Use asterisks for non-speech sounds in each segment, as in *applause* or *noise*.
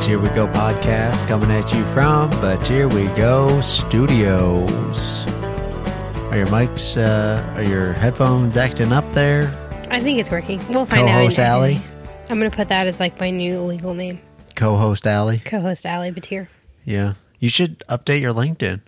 But Here We Go podcast coming at you from But Here We Go Studios. Are your mics, uh, are your headphones acting up there? I think it's working. We'll find out. Co-host Allie? I'm going to put that as like my new legal name. Co host Allie? Co-host Allie Batir. Yeah. You should update your LinkedIn.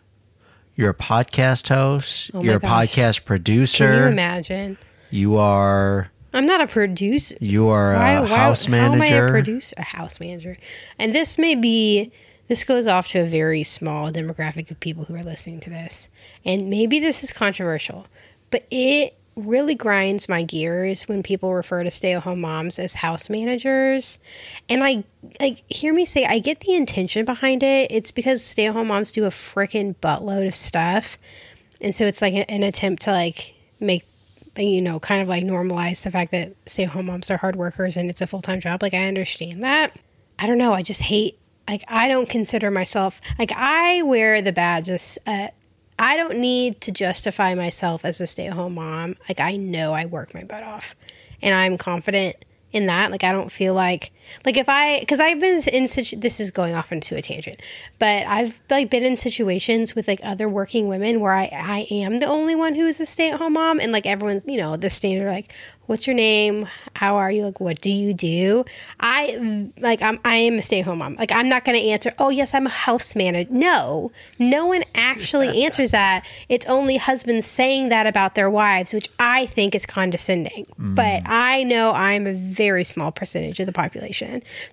You're a podcast host, Oh you're a gosh. podcast Can you producer, imagine? you are I'm not a producer. you are a house manager. How am I a producer? A house manager. And this may be, this goes off to a very small demographic of people who are listening to this. And maybe this is controversial, but it really grinds my gears when people refer to stay at home moms as house managers. And I, like, hear me say, I get the intention behind it. It's because stay at home moms do a freaking buttload of stuff. And so it's like an, an attempt to, like, make you know, kind of like normalize the fact that stay at home moms are hard workers and it's a full time job. Like, I understand that. I don't know. I just hate, like, I don't consider myself, like, I wear the badge as, uh, I don't need to justify myself as a stay at home mom. Like, I know I work my butt off and I'm confident in that. Like, I don't feel like, like, if I, because I've been in such, this is going off into a tangent, but I've like been in situations with like other working women where I, I am the only one who is a stay at home mom. And like, everyone's, you know, the standard, like, what's your name? How are you? Like, what do you do? I, like, I'm, I am a stay at home mom. Like, I'm not going to answer, oh, yes, I'm a house manager. No, no one actually *laughs* answers that. It's only husbands saying that about their wives, which I think is condescending. Mm. But I know I'm a very small percentage of the population.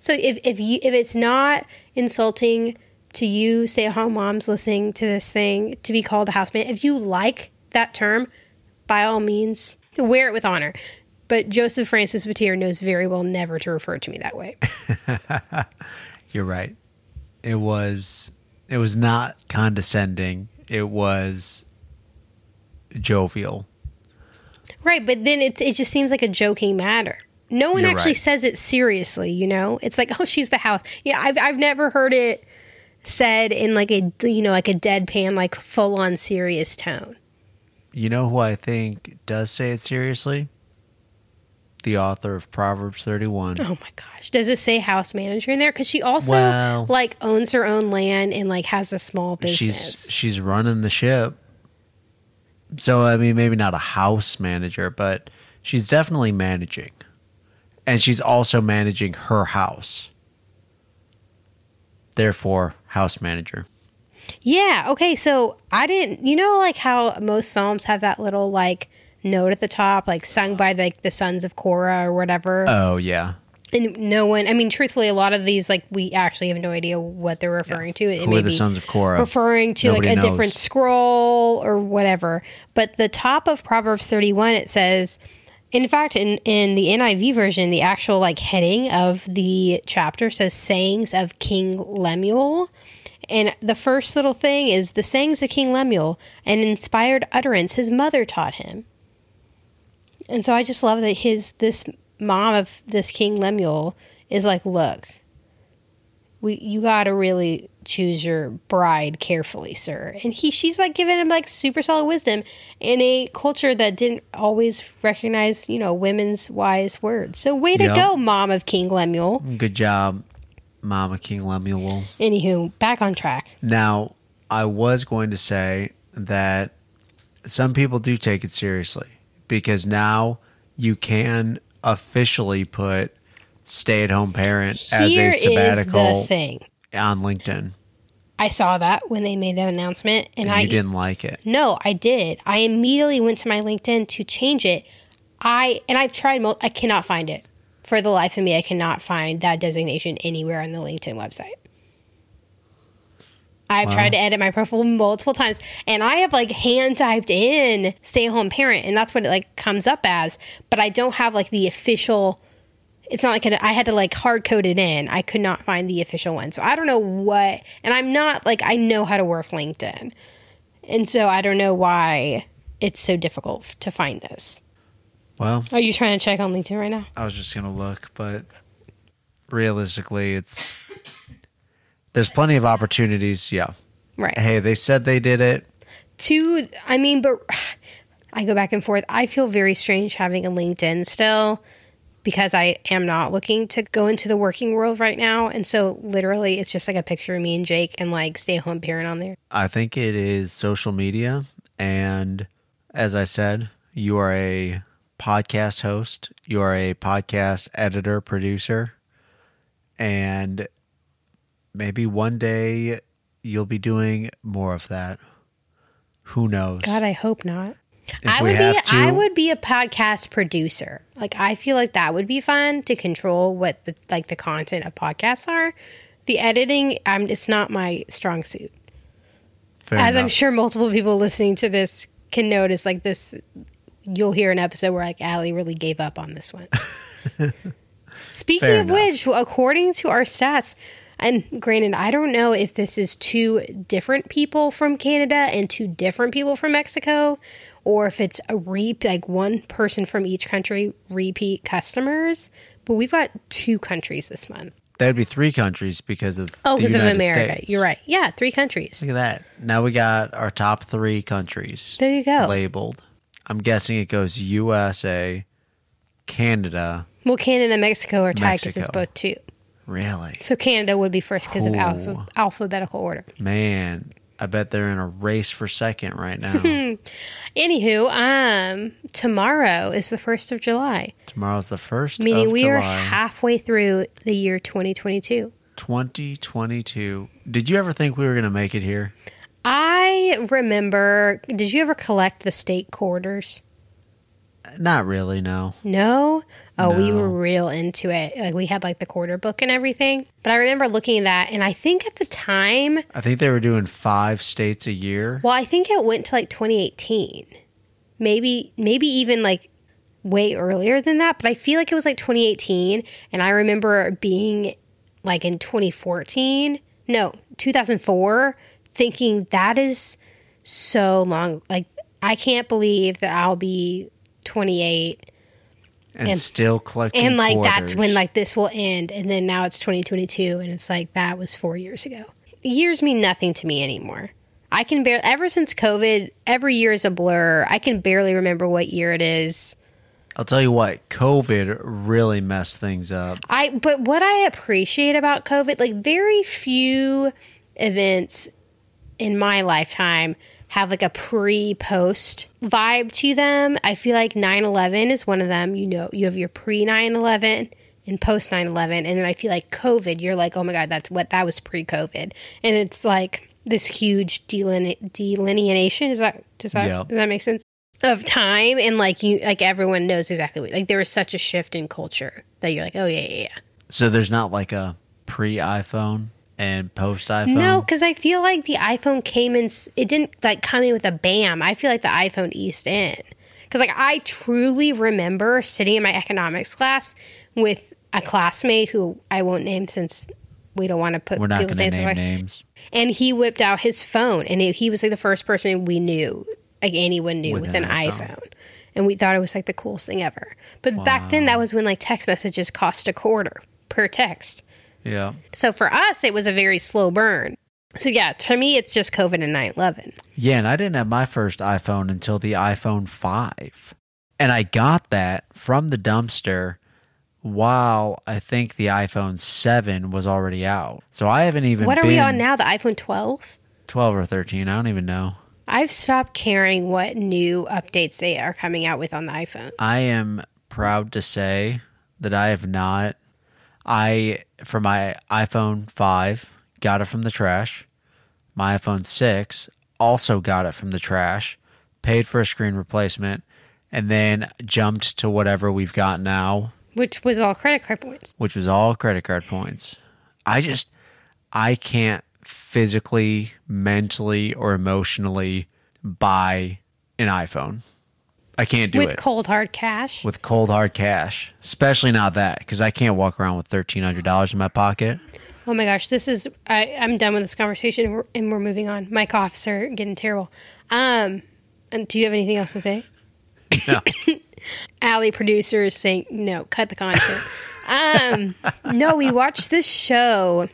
So if, if you, if it's not insulting to you stay at home moms listening to this thing to be called a house man, if you like that term, by all means, wear it with honor. But Joseph Francis Batir knows very well never to refer to me that way. *laughs* You're right. It was it was not condescending. It was jovial. right, but then it, it just seems like a joking matter. No one You're actually right. says it seriously, you know? It's like, oh, she's the house. Yeah, I've, I've never heard it said in like a, you know, like a deadpan, like full on serious tone. You know who I think does say it seriously? The author of Proverbs 31. Oh my gosh. Does it say house manager in there? Because she also Well- like owns her own land and like has a small business. she's she's running the ship. So I mean maybe not a house manager, but she's definitely managing. And she's also managing her house. Therefore, house manager. Yeah. Okay. So I didn't. You know, like how most psalms have that little like note at the top, like sung by like the sons of Korah or whatever. Oh yeah. and no one. I mean, truthfully, a lot of these like we actually have no idea what they're referring to. It Who may are the be sons of Korah? referring to Nobody like a knows. different scroll or whatever. But the top of Proverbs thirty-one it says. In fact, in, in the NIV version, the actual like heading of the chapter says sayings of King Lemuel. And the first little thing is the sayings of King Lemuel, an inspired utterance his mother taught him. And so I just love that his this mom of this King Lemuel is like, look, we you got to really choose your bride carefully, sir. And he she's like giving him like super solid wisdom in a culture that didn't always recognize, you know, women's wise words. So way to Yep. go, mom of King Lemuel. Good job, Mama King Lemuel. Anywho, back on track. Now, I was going to say that some people do take it seriously because now you can officially put stay at home parent as Here a is sabbatical thing. on LinkedIn. I saw that when they made that announcement, and, And I didn't like it. No, I did. I immediately went to my LinkedIn to change it. I and I've tried. I cannot find it for the life of me. I cannot find that designation anywhere on the LinkedIn website. I've Wow. tried to edit my profile multiple times, and I have like hand typed in "stay at home parent," and that's what it like comes up as. But I don't have like the official. It's not like I had to like hard code it in. I could not find the official one, so I don't know what. And I'm not like I know how to work LinkedIn, and so I don't know why it's so difficult to find this. Well, Are you trying to check on LinkedIn right now? I was just gonna look, but realistically, it's there's plenty of opportunities. Yeah. Right. Hey, they said they did it. to i mean but *sighs* i go back and forth i feel very strange having a linkedin still because I am not looking to go into the working world right now. And so literally it's just like a picture of me and Jake and like stay home parent on there. I think it is social media. And as I said, you are a podcast host, you are a podcast editor, producer, and maybe one day you'll be doing more of that. Who knows? God, I hope not. I would be I would be a podcast producer. Like I feel like that would be fun to control what the like the content of podcasts are. The editing, I'm, it's not my strong suit. Fair As I'm sure multiple people listening to this can notice, like this, you'll hear an episode where like Allie really gave up on this one. *laughs* Speaking Fair of enough. which, according to our stats, and granted, I don't know if this is two different people from Canada and two different people from Mexico, or if it's a repeat, like one person from each country repeat customers. But we've got two countries this month. That'd be three countries because of Oh, because of America. States. You're right. Yeah, three countries. Look at that. Now we got our top three countries There you go. labeled. I'm guessing it goes USA, Canada. Well, Canada and Mexico are tied because it's both two. Really? So Canada would be first because of alpha- alphabetical order. Man, I bet they're in a race for second right now. *laughs* Anywho, um, tomorrow is the first of July, Tomorrow's the first meaning we July, are halfway through the year 2022. 2022. Did you ever think we were going to make it here? I remember. Did you ever collect the state quarters? Not really, no. No. Oh, we were real into it. Like we had like the quarter book and everything. But I remember looking at that, and I think at the time, I think they were doing five states a year. well, I think it went to like 2018, maybe, maybe even like way earlier than that. But I feel like it was like 2018, and I remember being like in 2014, no, 2004, thinking that is so long. Like I can't believe that I'll be 28 And, and- still collecting and like that's when like this will end and then now it's 2022 and it's like that was four years ago. Years mean nothing to me anymore. I can barely ever since covid every year is a blur. I can barely remember what year it is. I'll tell you what, COVID really messed things up. i but what i appreciate about covid like very few events in my lifetime have like a pre post vibe to them. I feel like 9 11 is one of them. You know, you have your pre 9 11 and post 9 11. And then I feel like COVID, you're like, oh my God, that's what that was pre COVID. And it's like this huge deline- delineation. Is that, does that, Yeah. does that make sense? Of time. And like you, like everyone knows exactly what, like there was such a shift in culture that you're like, oh yeah, yeah, yeah. So there's not like a pre iPhone and post iPhone. No, because I feel like the iPhone came in. It didn't like come in with a bam. I feel like the iPhone eased in because like I truly remember sitting in my economics class with a classmate who I won't name since we don't want to put we're not people's going to names. name away. names. And he whipped out his phone, and it, he was like the first person we knew, like anyone knew, With with, an an iPhone. iPhone. And we thought it was like the coolest thing ever. But back then, that was when like text messages cost a quarter per text. Yeah. So for us, it was a very slow burn. So yeah, for me, it's just COVID and 9 11. Yeah, and I didn't have my first iPhone until the iPhone 5. And I got that from the dumpster while I think the iPhone 7 was already out. So I haven't even What are we on now? The iPhone 12? 12 or 13. I don't even know. I've stopped caring what new updates they are coming out with on the iPhones. I am proud to say that I have not. I, for my iPhone 5, got it from the trash. My iPhone 6 also got it from the trash, paid for a screen replacement, and then jumped to whatever we've got now, which was all credit card points. which was all credit card points. I just, I can't physically, mentally, or emotionally buy an iPhone. I can't do with it with cold hard cash. with cold hard cash, especially not that because I can't walk around with thirteen hundred dollars in my pocket. oh my gosh, this is, I, I'm done with this conversation and we're, and we're moving on. My coughs are getting terrible. Um, and do you have anything else to say? No. *laughs* Allie producer is saying, no, cut the content. um, no, we watched this show.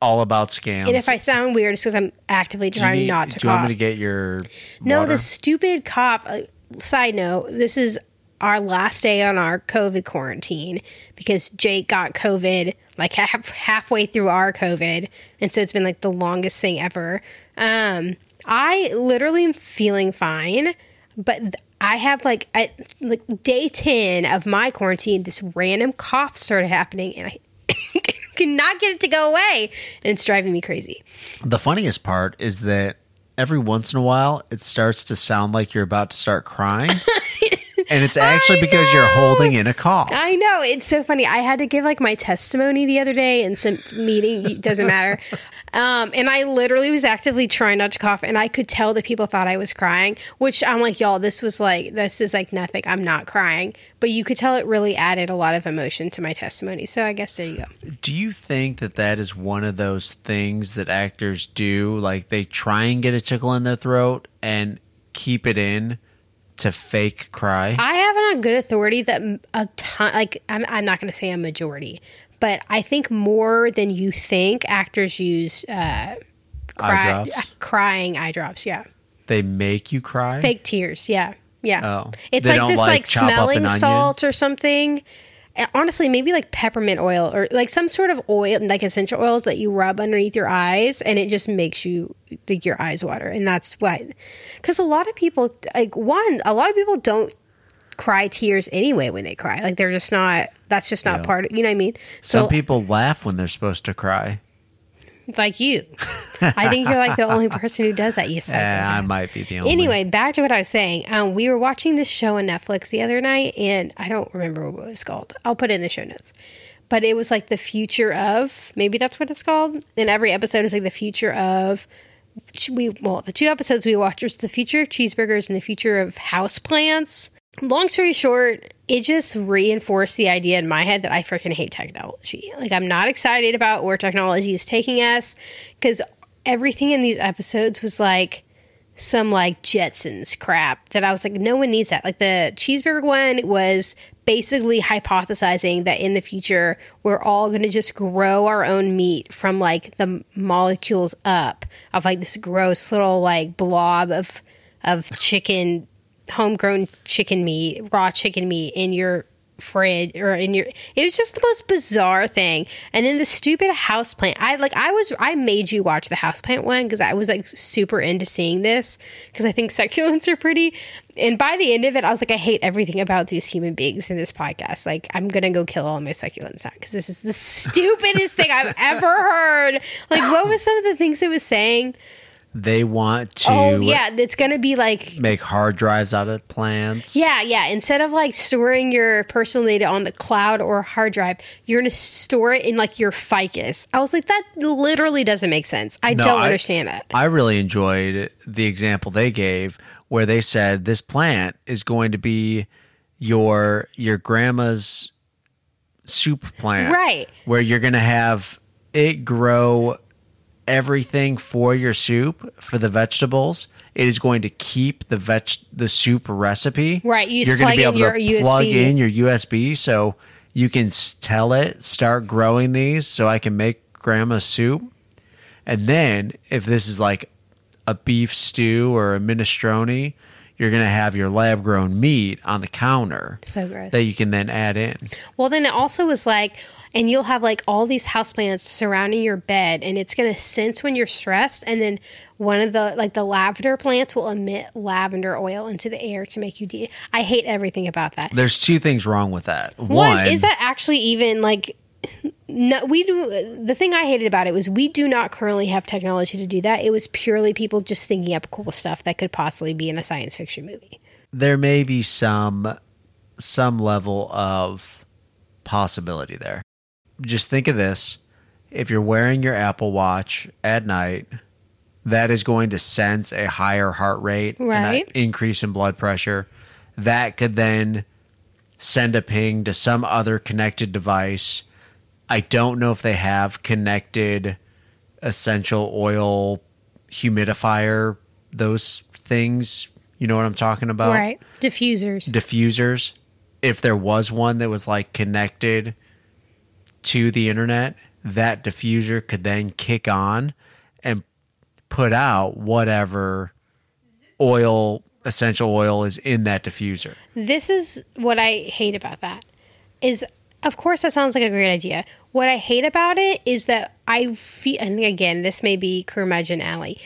All about scams. And if I sound weird, it's because I'm actively trying need- not to do you want me to get your no, water? the stupid cop. Uh, side note: This is our last day on our COVID quarantine because Jake got COVID like half halfway through our COVID, and so it's been like the longest thing ever. Um, I literally am feeling fine, but th- I have like like day ten of my quarantine, this random cough started happening, and I *laughs* cannot get it to go away, and it's driving me crazy. The funniest part is that every once in a while it starts to sound like you're about to start crying. *laughs* and it's actually I because you're holding in a cough. I know it's so funny. I had to give like my testimony the other day in some meeting. Doesn't matter. *laughs* Um, and I literally was actively trying not to cough, and I could tell that people thought I was crying. Which I'm like, y'all, this was like, this is like nothing. I'm not crying, but you could tell it really added a lot of emotion to my testimony. So I guess there you go. Do you think that that is one of those things that actors do? Like they try and get a tickle in their throat and keep it in to fake cry? I have it on good authority that a ton, like I'm, I'm not going to say a majority, but I think more than you think, actors use uh, cry, Eye uh, crying eye drops. Yeah. they make you cry? fake tears yeah yeah Oh. it's They like this like, like, chop up an smelling salt or something honestly maybe like peppermint oil or like some sort of oil like essential oils that you rub underneath your eyes and it just makes you like your eyes water and that's why because a lot of people like one a lot of people don't cry tears anyway when they cry like they're just not that's just not Yeah. part of you know what i mean Some people laugh when they're supposed to cry. it's like you *laughs* i think you're like the only person who does that you *laughs* Eh, psychopath. I might be the only. Anyway, back to what I was saying. Um, we were watching this show on Netflix the other night, and I don't remember what it was called. I'll put it in the show notes. But it was like the future of maybe that's what it's called. And every episode is like the future of we well the two episodes we watched was the future of cheeseburgers and the future of houseplants. Long story short, it just reinforced the idea in my head that I freaking hate technology. Like I'm not excited about where technology is taking us because everything in these episodes was like some like Jetsons crap that I was like, no one needs that. Like the cheeseburger one was basically hypothesizing that in the future we're all going to just grow our own meat from like the molecules up of like this gross little like blob of of chicken homegrown chicken meat raw chicken meat in your fridge or in your it was just the most bizarre thing. And then the stupid houseplant i like i was i made you watch the houseplant one because i was like super into seeing this because i think succulents are pretty. And by the end of it i was like i hate everything about these human beings in this podcast. Like i'm gonna go kill all my succulents now because this is the *laughs* stupidest thing i've ever heard. Like what was some of the things it was saying they want to oh yeah it's gonna be like make hard drives out of plants. Yeah, yeah. Instead of like storing your personal data on the cloud or hard drive, you're going to store it in like your ficus. I was like, that literally doesn't make sense. I No, don't I- understand that. I really enjoyed the example they gave where they said this plant is going to be your your grandma's soup plant. Right. Where you're going to have it grow everything for your soup for the vegetables. It is going to keep the veg the soup recipe. Right, you You're gonna plug in your to plug USB. in your USB so you can tell it start growing these so I can make grandma's soup. And then if this is like a beef stew or a minestrone, you're going to have your lab grown meat on the counter So gross. that you can then add in. Well, then it also was like, and you'll have like all these houseplants surrounding your bed, and it's going to sense when you're stressed. And then one of the like the lavender plants will emit lavender oil into the air to make you de. I hate everything about that. There's two things wrong with that. One, One, is that actually even like no we do the thing i hated about it was we do not currently have technology to do that it was purely people just thinking up cool stuff that could possibly be in a science fiction movie there may be some some level of possibility there. Just think of this. If you're wearing your Apple Watch at night, that is going to sense a higher heart rate and Right. an increase in blood pressure. That could then send a ping to some other connected device. I don't know if they have connected essential oil humidifier, those things. You know what I'm talking about? right diffusers diffusers if there was one that was like connected to the internet that diffuser could then kick on and put out whatever oil essential oil is in that diffuser. This is what I hate about that. Is of course that sounds like a great idea. What I hate about it is that I feel, and again, this may be curmudgeon alley.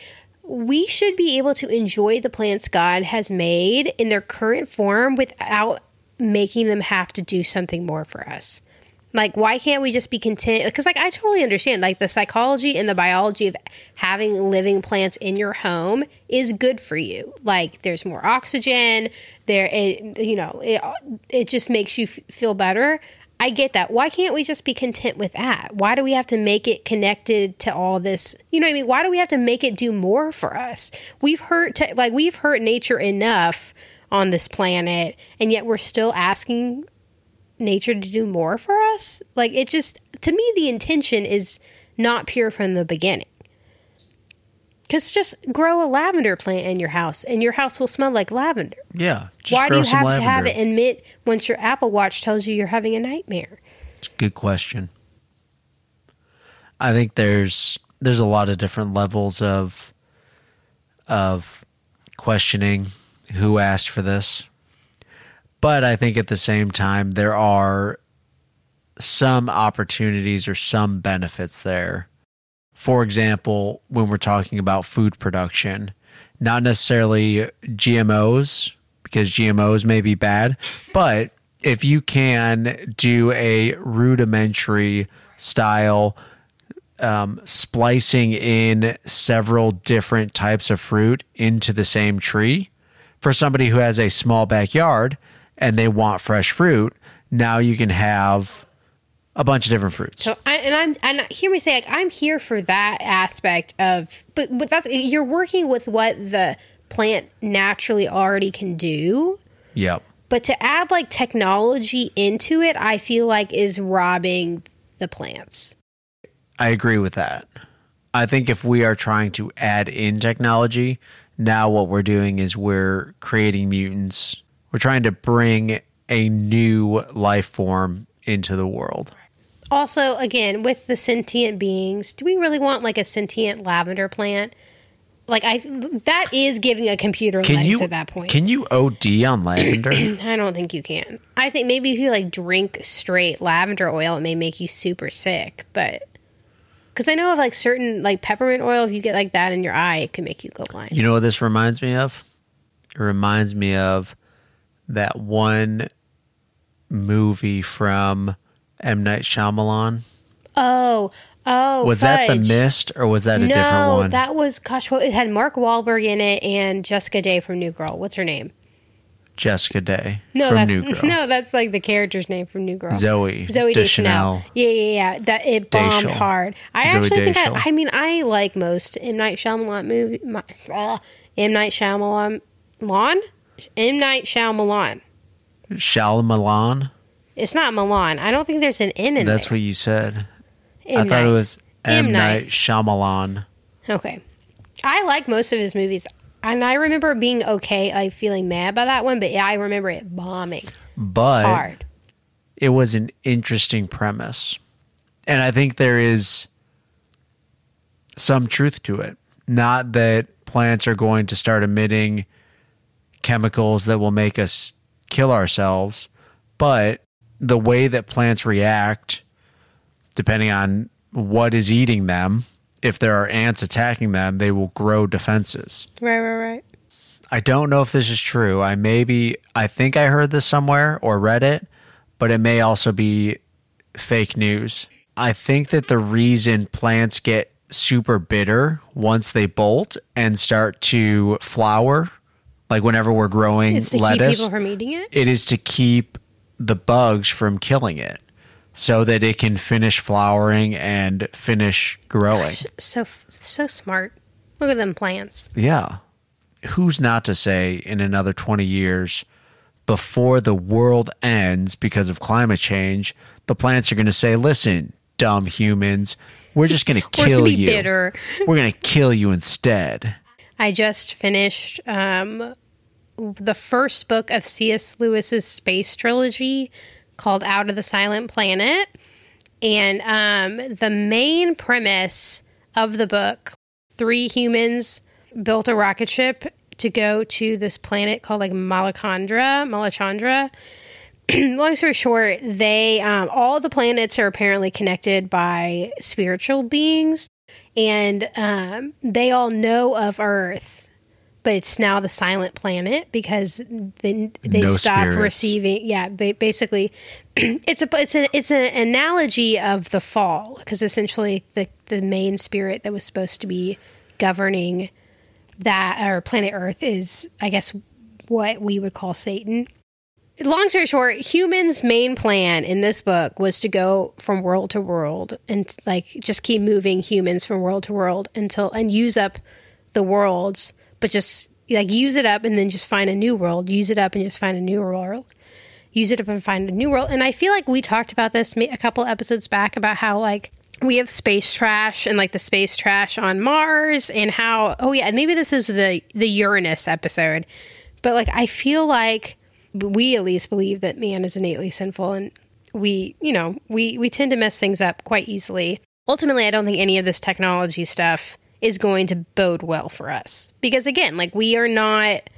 We should be able to enjoy the plants God has made in their current form without making them have to do something more for us. Like, why can't we just be content? Because, like, I totally understand. Like, the psychology and the biology of having living plants in your home is good for you. Like, there's more oxygen. There, it, you know, it, it just makes you f- feel better. I get that. Why can't we just be content with that? Why do we have to make it connected to all this? You know what I mean? Why do we have to make it do more for us? We've hurt, te- like, we've hurt nature enough on this planet, and yet we're still asking nature to do more for us. Like it just to me the intention is not pure from the beginning. Cuz just grow a lavender plant in your house and your house will smell like lavender. Yeah. Why do you have lavender. to have it emit once your Apple Watch tells you you're having a nightmare? It's a Good question. I think there's there's a lot of different levels of of questioning who asked for this. But I think at the same time there are some opportunities or some benefits there. For example, when we're talking about food production, not necessarily GMOs because GMOs may be bad, but if you can do a rudimentary style um, splicing in several different types of fruit into the same tree for somebody who has a small backyard and they want fresh fruit, now you can have a bunch of different fruits. So I, and I'm and hear me say like I'm here for that aspect of but but that's you're working with what the plant naturally already can do. Yep. But to add like technology into it, I feel like is robbing the plants. I agree with that. I think if we are trying to add in technology, now what we're doing is we're creating mutants. We're trying to bring a new life form into the world. Also, again, with the sentient beings, do we really want like a sentient lavender plant? Like I that is giving a computer Can legs you at that point. Can you OD on lavender? *clears throat* I don't think you can. I think maybe if you like drink straight lavender oil, it may make you super sick. But because I know of like certain like peppermint oil, if you get like that in your eye, it can make you go blind. you know what this reminds me of? It reminds me of that one movie from M Night Shyamalan. Oh, oh, Was that the. Mist or was that a no, different one? that was gosh, what, it had Mark Wahlberg in it and Jessica Day from New Girl. What's her name? Jessica Day No, from that's New *laughs* Girl. no, that's like the character's name from New Girl. Zooey Zooey Deschanel. Yeah, yeah, yeah. That it bombed Deschanel. hard. I Zooey actually think I, I mean I like most M Night Shyamalan movie. My, uh, M Night Shyamalan, Lawn, M Night Shyamalan. Shyamalan. It's not Milan. I don't think there's an N in it. That's there. what you said. M. I thought it was M, M. Night. Night. Shyamalan. Okay. I like most of his movies. And I remember being okay, like feeling mad by that one, but yeah, I remember it bombing But hard. it was an interesting premise. And I think there is some truth to it. Not that plants are going to start emitting chemicals that will make us kill ourselves, but the way that plants react, depending on what is eating them, if there are ants attacking them, they will grow defenses. Right, right, right. I don't know if this is true. I maybe I think I heard this somewhere or read it, but it may also be fake news. I think that the reason plants get super bitter once they bolt and start to flower, like whenever we're growing It's to lettuce, keep people from eating it. it is to keep the bugs from killing it so that it can finish flowering and finish growing. So so smart. Look at them plants. Yeah. Who's not to say in another 20 years, before the world ends because of climate change, the plants are going to say, listen, dumb humans, we're just going *laughs* to kill you. bitter. We're going to kill you instead. I just finished um, the first book of C.S. Lewis's space trilogy called Out of the Silent Planet. And um, the main premise of the book three humans built a rocket ship to go to this planet called like Malacandra, Malacandra. *clears throat* Long story short, they um, all the planets are apparently connected by spiritual beings, and um, they all know of Earth, but it's now the silent planet because they they No stop spirits. receiving. Yeah, they basically *clears throat* it's a it's an it's an analogy of the fall because essentially the the main spirit that was supposed to be governing that or planet Earth is I guess what we would call Satan. Long story short, humans' main plan in this book was to go from world to world and like just keep moving humans from world to world until and use up the worlds, but just like use it up and then just find a new world, use it up and just find a new world use it up and find a new world. And I feel like we talked about this a couple episodes back about how like we have space trash and like the space trash on Mars and how oh yeah, maybe this is the the Uranus episode. But like I feel like we at least believe that man is innately sinful and we, you know, we we tend to mess things up quite easily. Ultimately, I don't think any of this technology stuff is going to bode well for us. Because again, like we are not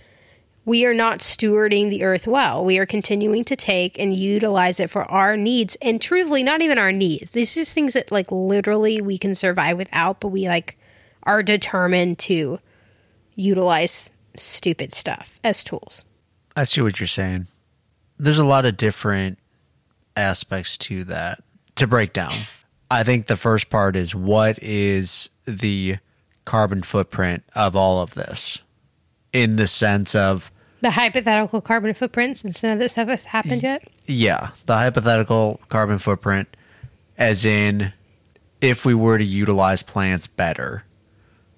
we are not stewarding the earth well. We are continuing to take and utilize it for our needs and truthfully not even our needs. These are things that like literally we can survive without, but we like are determined to utilize stupid stuff as tools. I see what you're saying. There's a lot of different aspects to that to break down. I think the first part is what is the carbon footprint of all of this in the sense of The hypothetical carbon footprints since none of this stuff has happened yet. yeah, the hypothetical carbon footprint as in if we were to utilize plants better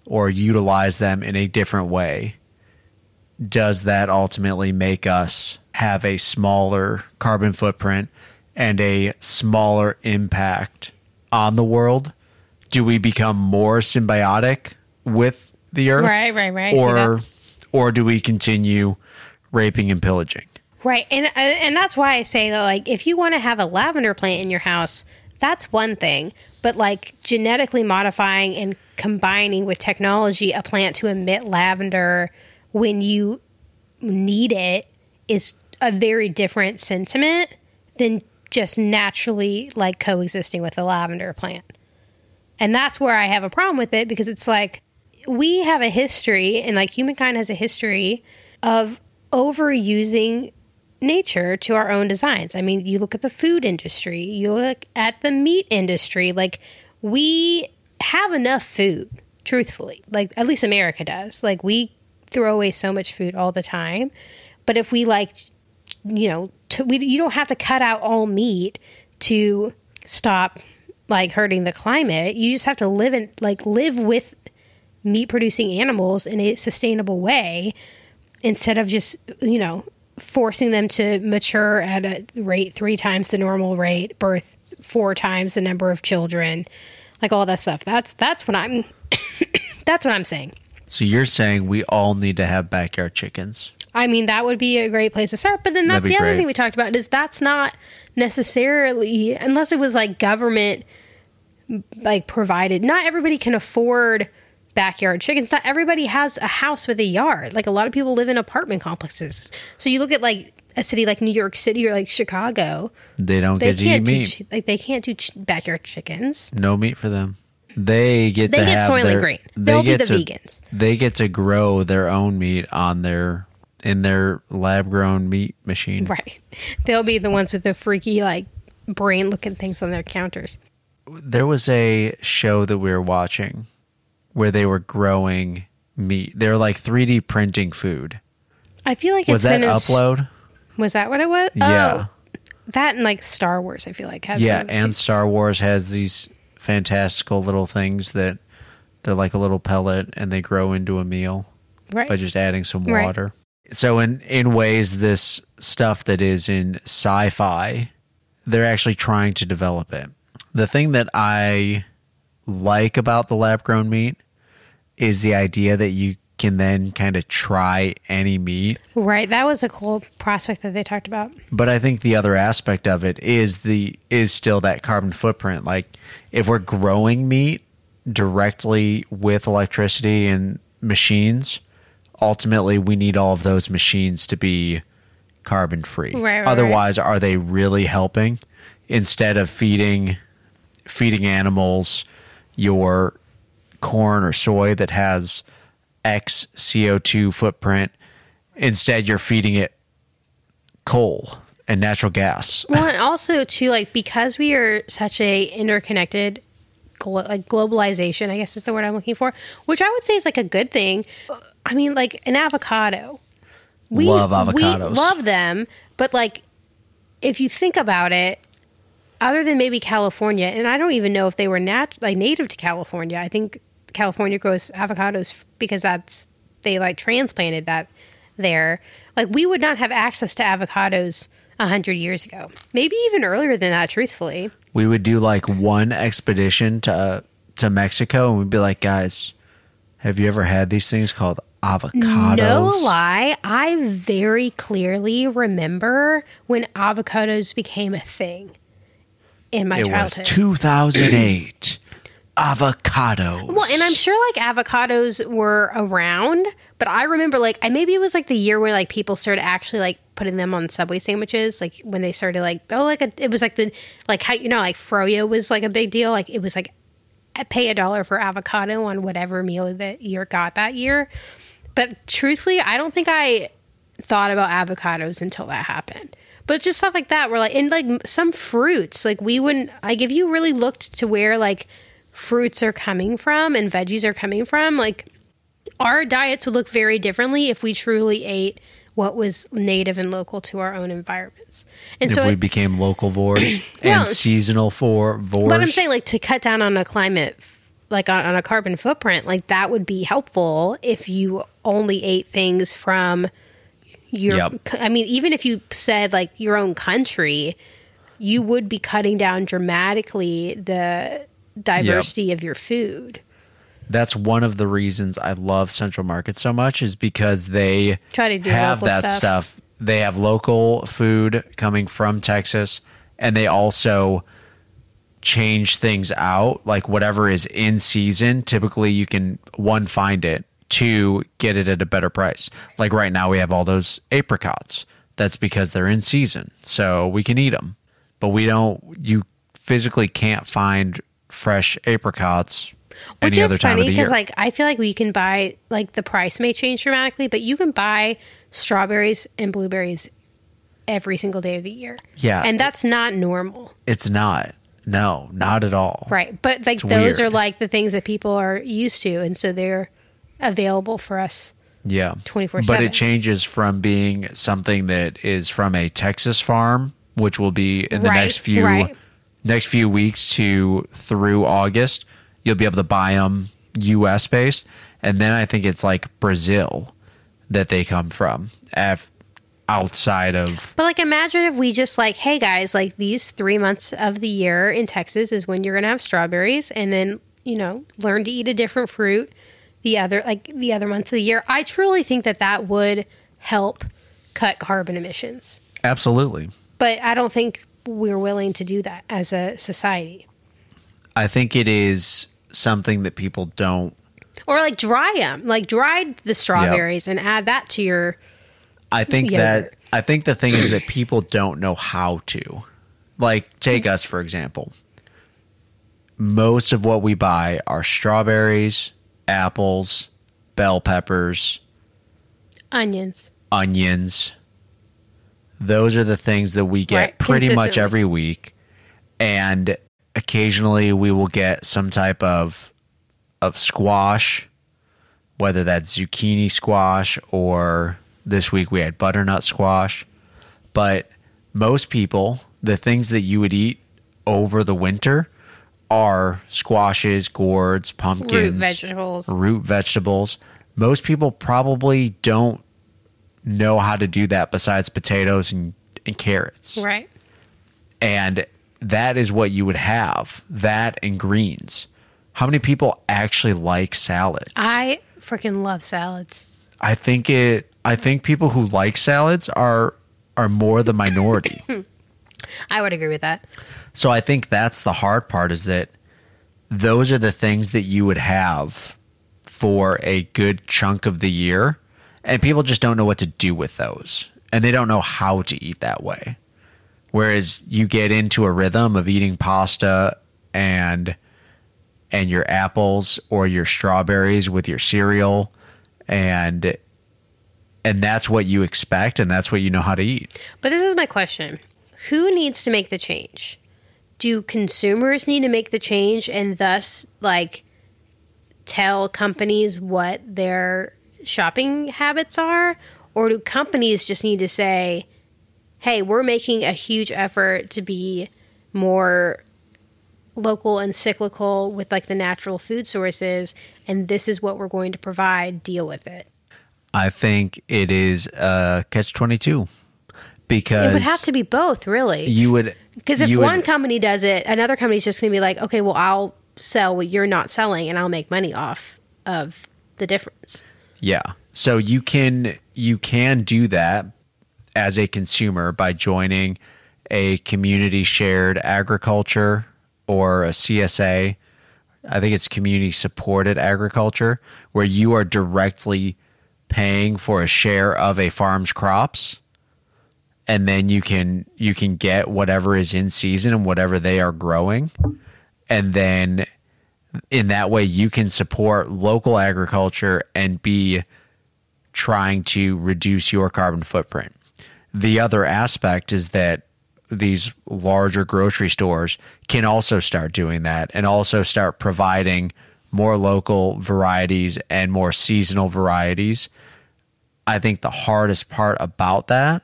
or utilize them in a different way, does that ultimately make us have a smaller carbon footprint and a smaller impact on the world? Do we become more symbiotic with the earth? Right, right, right. Or or do we continue raping and pillaging? Right, and uh, and that's why I say that like if you want to have a lavender plant in your house, that's one thing. But like genetically modifying and combining with technology a plant to emit lavender when you need it is a very different sentiment than just naturally like coexisting with a lavender plant. And that's where I have a problem with it because it's like we have a history and like humankind has a history of overusing nature to our own designs. I mean, you look at the food industry, you look at the meat industry, like we have enough food, truthfully. Like at least America does. Like we throw away so much food all the time. But if we like you know, to, we, you don't have to cut out all meat to stop like hurting the climate. You just have to live in like live with meat producing animals in a sustainable way instead of just, you know, forcing them to mature at a rate three times the normal rate, birth four times the number of children, like all that stuff. That's that's what I'm *coughs* that's what I'm saying. So you're saying we all need to have backyard chickens? I mean, that would be a great place to start. But then that's the other great. thing we talked about is that's not necessarily unless it was like government like provided. Not everybody can afford backyard chickens. Not everybody has a house with a yard. Like a lot of people live in apartment complexes. So you look at like a city like New York City or like Chicago, They don't they get to eat meat. ch- like they can't do ch- backyard chickens. no meat for them. They get They to get have Soylent their, Green. They They'll be get the to, vegans. They get to grow their own meat on their in their lab grown meat machine. Right. They'll be the ones with the freaky like brain looking things on their counters. There was a show that we were watching where they were growing meat. They were like 3D printing food. I feel like Was it's that upload? Was that what it was? Yeah. Oh, that and like Star Wars. I feel like has Yeah, and Star Wars has these fantastical little things that they're like a little pellet and they grow into a meal right. by just adding some Right. water. So in in ways this stuff that is in sci-fi, they're actually trying to develop it. The thing that I like about the lab grown meat is the idea that you can then kind of try any meat. right. That was a cool prospect that they talked about. But I think the other aspect of it is the is still that carbon footprint. Like if we're growing meat directly with electricity and machines, ultimately we need all of those machines to be carbon free. Right, right, Otherwise, are they really helping? Instead of feeding feeding animals your corn or soy that has X CO2 footprint, instead you're feeding it coal and natural gas. Well, and also too, like because we are such a interconnected, glo- like globalization, I guess is the word I'm looking for, which I would say is like a good thing. I mean, like an avocado. We Love We avocados. love them, but like if you think about it, other than maybe California, and I don't even know if they were nat- like native to California. I think California grows avocados because that's they like transplanted that there. Like we would not have access to avocados a hundred years ago, maybe even earlier than that. Truthfully, We would do like one expedition to uh, to Mexico and we'd be like, guys, have you ever had these things called avocados? no lie, I very clearly remember when avocados became a thing in my it was childhood. 2008. Avocados. Well, and I'm sure like avocados were around, but I remember like I maybe it was like the year where like people started actually like putting them on Subway sandwiches, like when they started like oh like a, it was like the like how you know like froyo was like a big deal, like it was like pay a dollar for avocado on whatever meal that you got that year. But truthfully, I don't think I thought about avocados until that happened. But just stuff like that, where like and like some fruits, like we wouldn't like if you really looked to where like fruits are coming from and veggies are coming from, like our diets would look very differently if we truly ate what was native and local to our own environments. And if so we it- became local *clears throat* Well, and seasonal for vores. but I'm saying, like, to cut down on a climate, like on, on a carbon footprint, like that would be helpful if you only ate things from your. Yep. I mean, even if you said like your own country, you would be cutting down dramatically the diversity of your food. that's one of the reasons I love Central Market so much is because they Try to do have that stuff. stuff. They have local food coming from Texas, and they also change things out. Like whatever is in season, typically you can one find it, two get it at a better price. Like right now, we have all those apricots. That's because they're in season, so we can eat them. But we don't. You physically can't find fresh apricots Which any is other funny of the year. because, like, I feel like we can buy like the price may change dramatically, but you can buy strawberries and blueberries every single day of the year. Yeah. and that's not normal. It's not. No, not at all. Right. But like It's those weird. are like the things that people are used to and so they're available for us. Yeah. 24/7. But it changes from being something that is from a Texas farm, which will be in the Right, next few right. Next few weeks to through August. You'll be able to buy them US based, and then I think it's like Brazil that they come from af- outside of But like imagine if we just like, hey guys, like these 3 months of the year in Texas is when you're going to have strawberries and then, you know, learn to eat a different fruit the other like the other months of the year. I truly think that that would help cut carbon emissions. absolutely. But I don't think we're willing to do that as a society. I think it is something that people don't Or like dry them, like dried the strawberries and add that to your I think Yogurt. that I think the thing is that people don't know how to. Like take us for example. Most of what we buy are strawberries, apples, bell peppers, onions. onions. Those are the things that we get Right, pretty much every week. And occasionally we will get some type of of squash whether that's zucchini squash or this week we had butternut squash. But most people the things that you would eat over the winter are squashes gourds pumpkins Root vegetables. root vegetables. Most people probably don't know how to do that besides potatoes and, and carrots Right. and that is what you would have that and greens how many people actually like salads I freaking love salads. I think it i think people who like salads are are more the minority *coughs* I would agree with that. so i think that's the hard part is that those are the things that you would have for a good chunk of the year And people just don't know what to do with those. And they don't know how to eat that way. Whereas you get into a rhythm of eating pasta and and your apples or your strawberries with your cereal and and that's what you expect and that's what you know how to eat. But this is my question. Who needs to make the change? Do consumers need to make the change and thus like tell companies what their shopping habits are or do companies just need to say, "Hey, we're making a huge effort to be more local and cyclical with like the natural food sources and this is what we're going to provide deal with it I think it is a catch 22 because it would have to be both really. you would because if you would- one company does it another company's just going to be like okay well i'll sell what you're not selling and i'll make money off of the difference Yeah. So you can you can do that as a consumer by joining a community shared agriculture or a CSA. I think it's community supported agriculture where you are directly paying for a share of a farm's crops and then you can you can get whatever is in season and whatever they are growing and then in that way you can support local agriculture and be trying to reduce your carbon footprint. The other aspect is that these larger grocery stores can also start doing that and also start providing more local varieties and more seasonal varieties. I think the hardest part about that,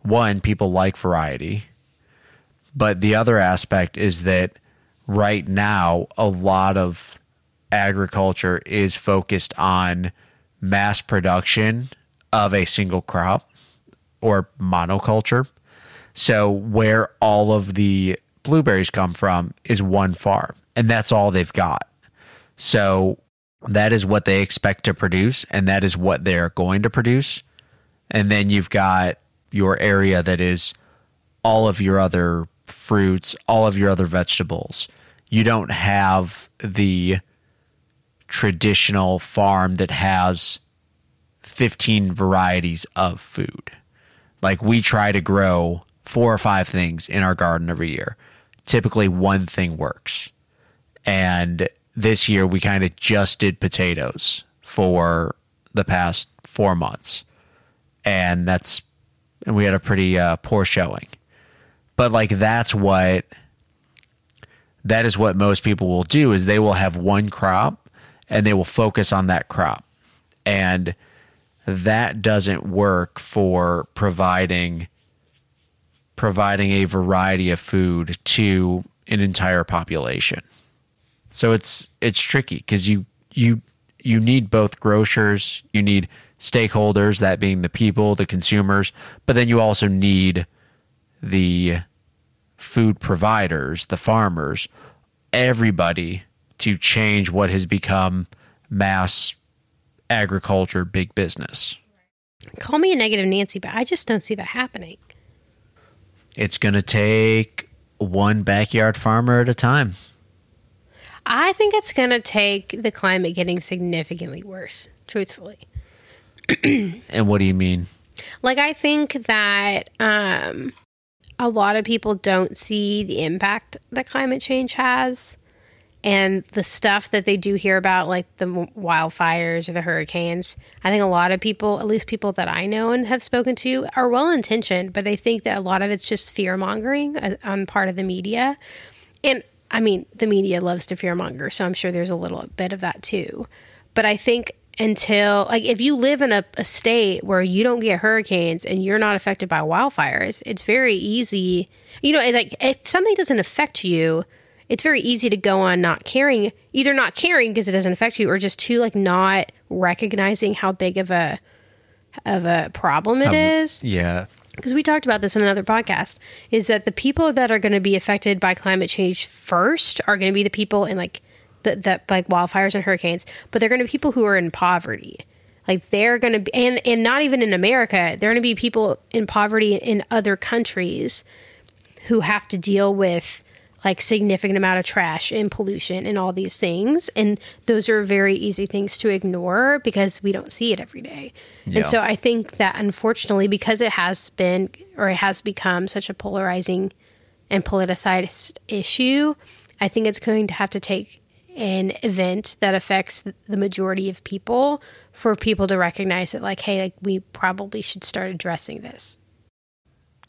one, people like variety. But the other aspect is that right now, a lot of agriculture is focused on mass production of a single crop or monoculture. So, where all of the blueberries come from is one farm, and that's all they've got. So, that is what they expect to produce, and that is what they're going to produce. And then you've got your area that is all of your other fruits, all of your other vegetables. You don't have the traditional farm that has 15 varieties of food. Like we try to grow four or five things in our garden every year. Typically, one thing works. And this year, we kind of just did potatoes for the past four months. And that's, and we had a pretty uh, poor showing. But like, that's what, that is what most people will do is they will have one crop and they will focus on that crop. And that doesn't work for providing providing a variety of food to an entire population. So it's it's tricky because you you you need both grocers, you need stakeholders, that being the people, the consumers, but then you also need the food providers, the farmers, everybody to change what has become mass agriculture big business. call me a negative nancy but i just don't see that happening It's going to take one backyard farmer at a time. i think it's going to take the climate getting significantly worse truthfully And what do you mean? Like I think that um a lot of people don't see the impact that climate change has and the stuff that they do hear about like the wildfires or the hurricanes. I think a lot of people, at least people that I know and have spoken to, are well intentioned, but they think that a lot of it's just fear mongering on part of the media. And I mean, the media loves to fearmonger, so I'm sure there's a little bit of that too. But I think until, like, if you live in a, a state where you don't get hurricanes and you're not affected by wildfires, it's very easy. You know, like, if something doesn't affect you, it's very easy to go on not caring, either not caring because it doesn't affect you, or just too like not recognizing how big of a of a problem it is Yeah. because we talked about this in another podcast, is that the people that are going to be affected by climate change first are going to be the people in like the, the like wildfires and hurricanes, but they're going to be people who are in poverty. Like they're going to be, and and not even in America, they're going to be people in poverty in other countries who have to deal with like significant amount of trash and pollution and all these things and those are very easy things to ignore because we don't see it every day Yeah. and so i think that unfortunately because it has been or it has become such a polarizing and politicized issue i think it's going to have to take an event that affects the majority of people for people to recognize that like hey like we probably should start addressing this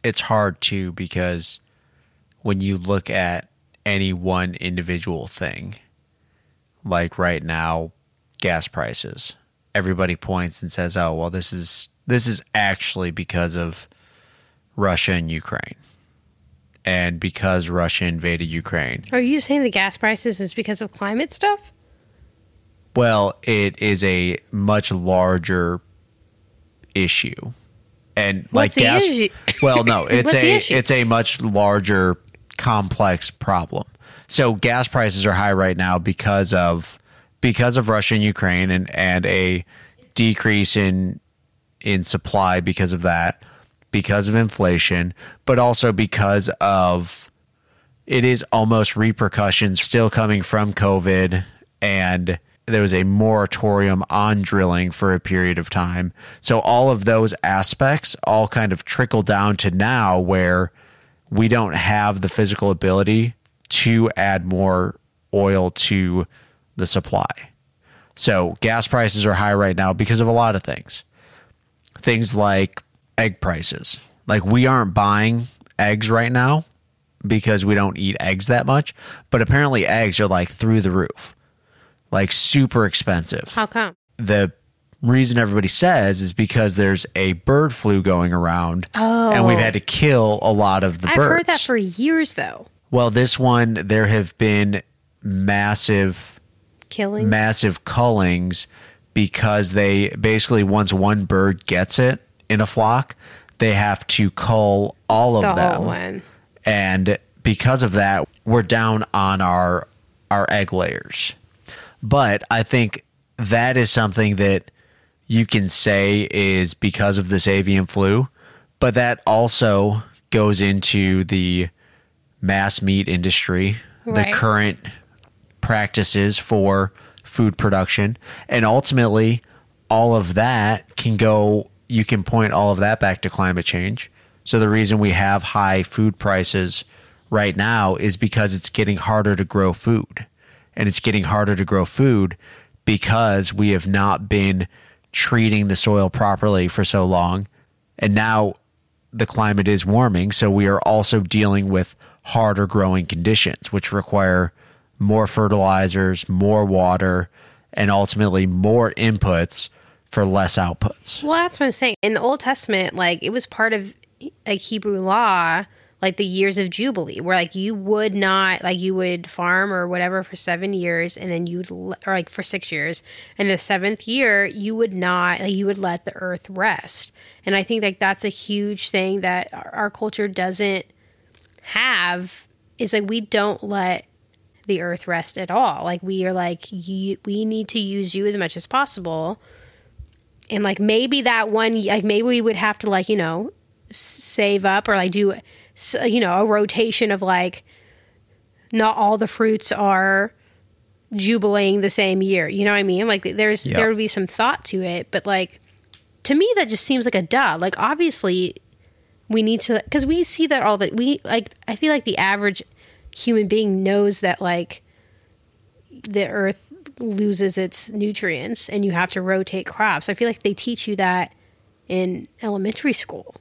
it's hard too because when you look at any one individual thing, like right now, gas prices, everybody points and says, "Oh, well, this is this is actually because of Russia and Ukraine." And because Russia invaded Ukraine. are you saying the gas prices is because of climate stuff Well, it is a much larger issue. And like gas issue? *laughs* Well, no, *laughs* it's a it's a much larger complex problem. So gas prices are high right now because of because of Russia and Ukraine and and a decrease in in supply because of that, because of inflation, but also because of it is almost repercussions still coming from COVID and there was a moratorium on drilling for a period of time. So all of those aspects all kind of trickle down to now where we don't have the physical ability to add more oil to the supply. So gas prices are high right now because of a lot of things. Things like egg prices. Like we aren't buying eggs right now because we don't eat eggs that much, but apparently eggs are like through the roof. Like super expensive how come the reason everybody says is because there's a bird flu going around and we've Oh. had to oh. kill a lot of the birds. i've heard that for years though well, this one there have been massive killings massive cullings because they basically once one bird gets it in a flock, they have to cull all of the them. whole one. And because of that we're down on our our egg layers. But i think that is something that you can say is because of this avian flu but that also goes into the mass meat industry the current practices for food production. And ultimately all of that can go you can point all of that back to climate change. So the reason we have high food prices right now is because it's getting harder to grow food. And it's getting harder to grow food because we have not been treating the soil properly for so long. And now the climate is warming, so we are also dealing with harder growing conditions, which require more fertilizers, more water, and ultimately more inputs for less outputs. Well, that's what I'm saying. In the Old Testament, like it was part of like Hebrew law, like the years of Jubilee, where like you would not like you would farm or whatever for seven years, and then you'd or like for six years, and the seventh year you would not like you would let the earth rest. And I think like that's a huge thing that our, our culture doesn't have is like we don't let the earth rest at all. Like we are like you, we need to use you as much as possible and like maybe that one like maybe we would have to like you know save up or like do you know a rotation of like not all the fruits are jubilating the same year. You know what i mean? Like there's Yeah. there would be some thought to it but like to me that just seems like a duh. Like obviously we need to because we see that all that we like i feel like the average human being knows that like the earth loses its nutrients and you have to rotate crops. I feel like they teach you that in elementary school.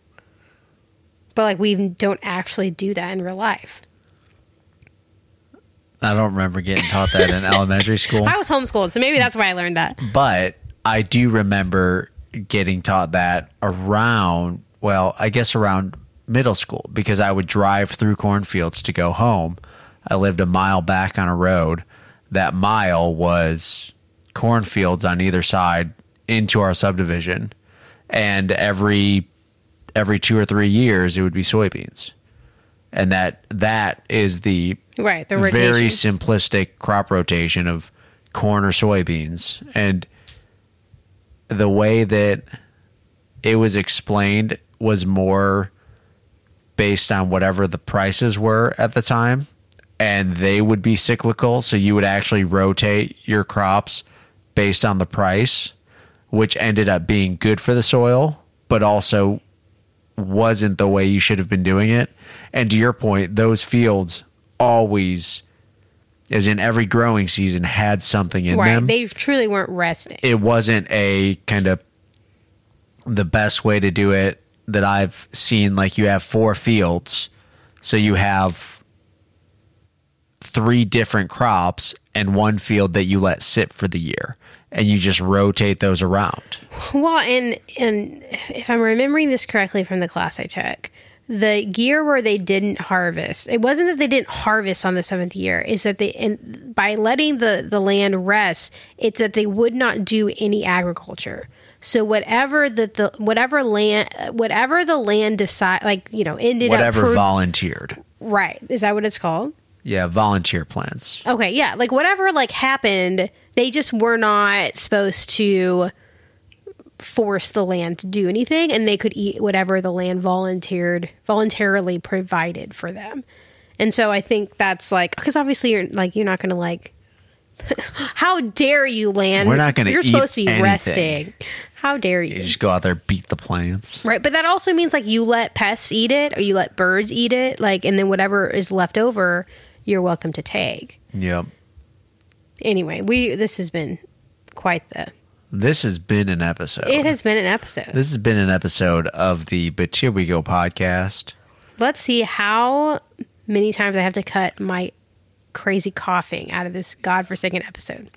But like we don't actually do that in real life. I don't remember getting taught that in elementary school, *laughs* I was homeschooled, so maybe that's why I learned that. but I do remember getting taught that around, well, I guess around middle school because I would drive through cornfields to go home. I lived a mile back on a road. That mile was cornfields on either side into our subdivision. And every every 2 or 3 years it would be soybeans. And that that is the Right, the very simplistic crop rotation of corn or soybeans and the way that it was explained was more based on whatever the prices were at the time and they would be cyclical. So you would actually rotate your crops based on the price, which ended up being good for the soil, but also wasn't the way you should have been doing it. And to your point, those fields always, as in every growing season, had something in right. them. They truly weren't resting. it wasn't a kind of the best way to do it that I've seen. Like you have four fields, so you have three different crops and one field that you let sit for the year, and you just rotate those around. Well, and and if I'm remembering this correctly from the class I took, the year where they didn't harvest, it wasn't that they didn't harvest on the seventh year. Is that they and by letting the the land rest, it's that they would not do any agriculture. So whatever that the whatever land whatever the land decide like you know ended Whatever up pro- volunteered. right is that what it's called? Yeah, volunteer plants. Okay, yeah, like whatever like happened, they just were not supposed to force the land to do anything and they could eat whatever the land volunteered voluntarily provided for them. And so I think that's like cuz obviously you're like you're not going to like *laughs* how dare you land? We're not gonna You're eat supposed to be anything. resting. How dare You you? just go out there, beat the plants. Right, but that also means like you let pests eat it or you let birds eat it like and then whatever is left over you're welcome to tag. Yep. Anyway, we this has been quite the This has been an episode. It has been an episode. This has been an episode of the But Here We Go podcast. Let's see how many times I have to cut my crazy coughing out of this godforsaken episode.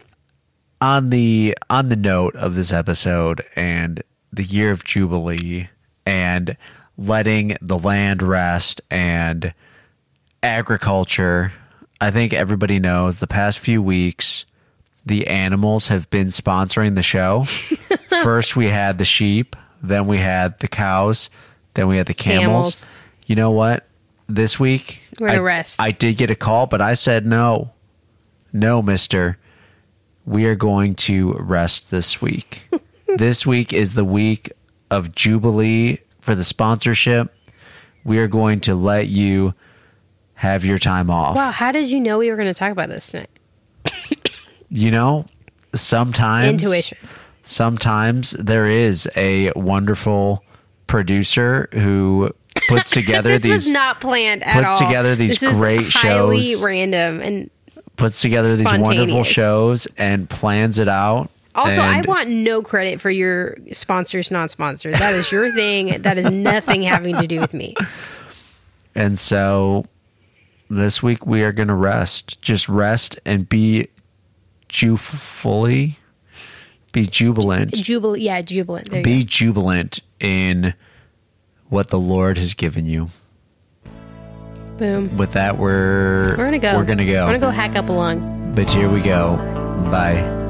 On the on the note of this episode and the year of Jubilee and letting the land rest and agriculture, I think everybody knows the past few weeks the animals have been sponsoring the show. *laughs* First we had the sheep, then we had the cows, then we had the camels. Camels. You know what? This week We're gonna rest. I did get a call, but I said no. No, mister. We are going to rest this week. *laughs* this week is the week of Jubilee for the sponsorship. We are going to let you have your time off. Wow, how did you know we were going to talk about this tonight? You know, sometimes Intuition. sometimes there is a wonderful producer who puts together *laughs* This these was not planned at all. puts together these This is great highly shows. random and puts together these wonderful shows and plans it out. also I want no credit for your sponsors non sponsors. That is your thing. That is nothing having to do with me. *laughs* And so this week we are going to rest. Just rest and be fully be jubilant. Jubilant yeah, jubilant. There Be jubilant in what the Lord has given you. Boom. With that we're We're gonna go. We're going to go. We're gonna go hack up a lung. But here we go. Bye.